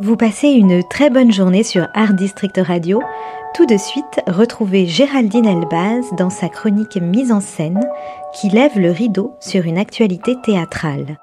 Vous passez une très bonne journée sur Art District Radio. Tout de suite, retrouvez Géraldine Elbaz dans sa chronique mise en scène qui lève le rideau sur une actualité théâtrale.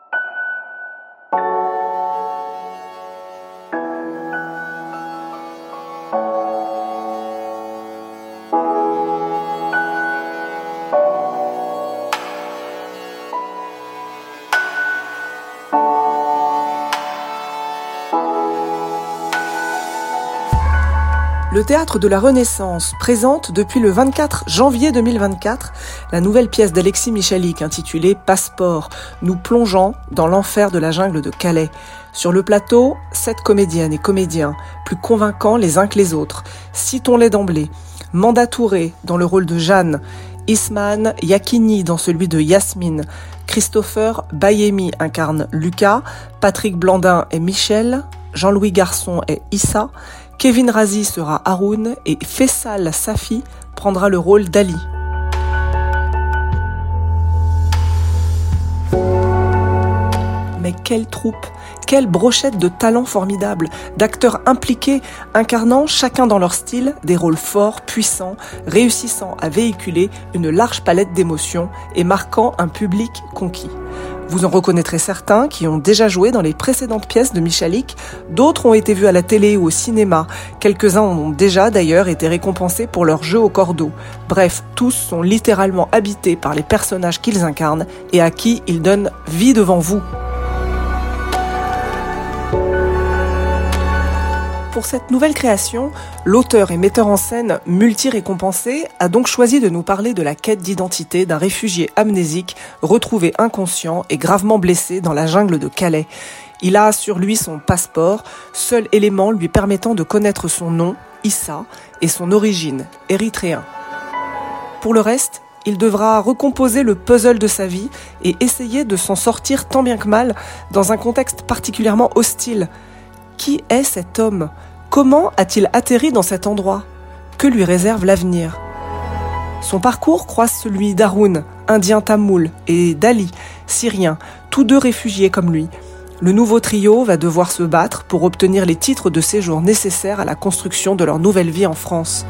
Le théâtre de la Renaissance présente depuis le 24 janvier 2024 la nouvelle pièce d'Alexis Michalik intitulée Passeport, nous plongeant dans l'enfer de la jungle de Calais. Sur le plateau, sept comédiennes et comédiens, plus convaincants les uns que les autres. Citons-les d'emblée. Manda Touré dans le rôle de Jeanne, Isman Yakini dans celui de Yasmine, Christopher Bayemi incarne Lucas, Patrick Blandin et Michel, Jean-Louis Garçon et Issa, Kevin Razi sera Haroun et Fessal Safi prendra le rôle d'Ali. Mais quelle troupe, quelle brochette de talents formidables, d'acteurs impliqués, incarnant chacun dans leur style des rôles forts, puissants, réussissant à véhiculer une large palette d'émotions et marquant un public conquis. Vous en reconnaîtrez certains qui ont déjà joué dans les précédentes pièces de Michalik, d'autres ont été vus à la télé ou au cinéma, quelques-uns ont déjà d'ailleurs été récompensés pour leur jeu au cordeau. Bref, tous sont littéralement habités par les personnages qu'ils incarnent et à qui ils donnent vie devant vous. Pour cette nouvelle création, l'auteur et metteur en scène multi-récompensé a donc choisi de nous parler de la quête d'identité d'un réfugié amnésique retrouvé inconscient et gravement blessé dans la jungle de Calais. Il a sur lui son passeport, seul élément lui permettant de connaître son nom, Issa, et son origine, érythréen. Pour le reste, il devra recomposer le puzzle de sa vie et essayer de s'en sortir tant bien que mal dans un contexte particulièrement hostile. Qui est cet homme? Comment a-t-il atterri dans cet endroit? Que lui réserve l'avenir? Son parcours croise celui d'Haroun, indien tamoul, et d'Ali, syrien, tous deux réfugiés comme lui. Le nouveau trio va devoir se battre pour obtenir les titres de séjour nécessaires à la construction de leur nouvelle vie en France.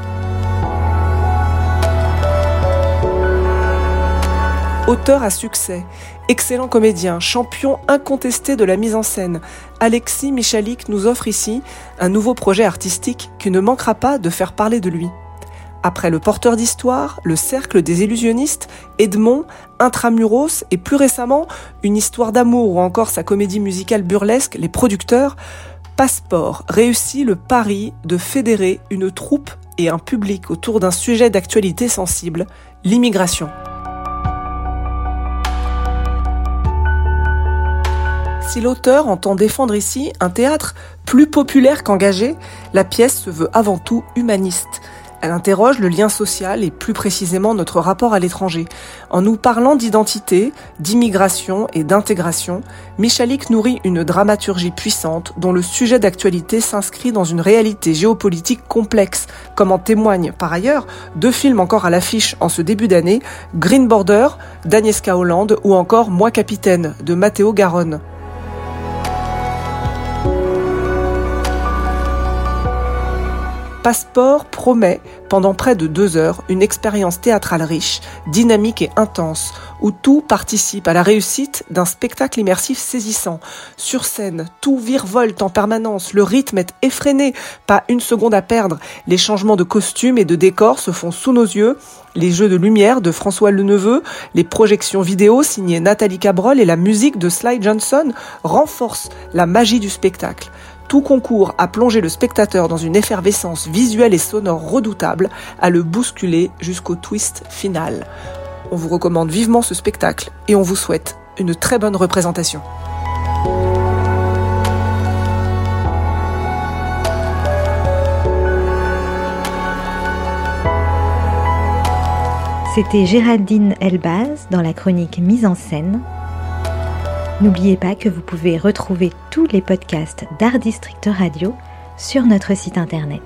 Auteur à succès, excellent comédien, champion incontesté de la mise en scène, Alexis Michalik nous offre ici un nouveau projet artistique qui ne manquera pas de faire parler de lui. Après le porteur d'histoire, le cercle des illusionnistes, Edmond, Intramuros et plus récemment une histoire d'amour ou encore sa comédie musicale burlesque Les producteurs, Passeport réussit le pari de fédérer une troupe et un public autour d'un sujet d'actualité sensible, l'immigration. Si l'auteur entend défendre ici un théâtre plus populaire qu'engagé, la pièce se veut avant tout humaniste. Elle interroge le lien social et plus précisément notre rapport à l'étranger. En nous parlant d'identité, d'immigration et d'intégration, Michalik nourrit une dramaturgie puissante dont le sujet d'actualité s'inscrit dans une réalité géopolitique complexe, comme en témoignent par ailleurs deux films encore à l'affiche en ce début d'année, Green Border d'Agnieszka Hollande ou encore Moi capitaine de Matteo Garonne. Passeport promet, pendant près de deux heures, une expérience théâtrale riche, dynamique et intense, où tout participe à la réussite d'un spectacle immersif saisissant. Sur scène, tout virevolte en permanence, le rythme est effréné, pas une seconde à perdre. Les changements de costumes et de décors se font sous nos yeux, les jeux de lumière de François Leneveu, les projections vidéo signées Nathalie Cabrol et la musique de Sly Johnson renforcent la magie du spectacle. Tout concourt à plonger le spectateur dans une effervescence visuelle et sonore redoutable, à le bousculer jusqu'au twist final. On vous recommande vivement ce spectacle et on vous souhaite une très bonne représentation. C'était Géraldine Elbaz dans la chronique Mise en scène N'oubliez pas que vous pouvez retrouver tous les podcasts d'Art District Radio sur notre site internet.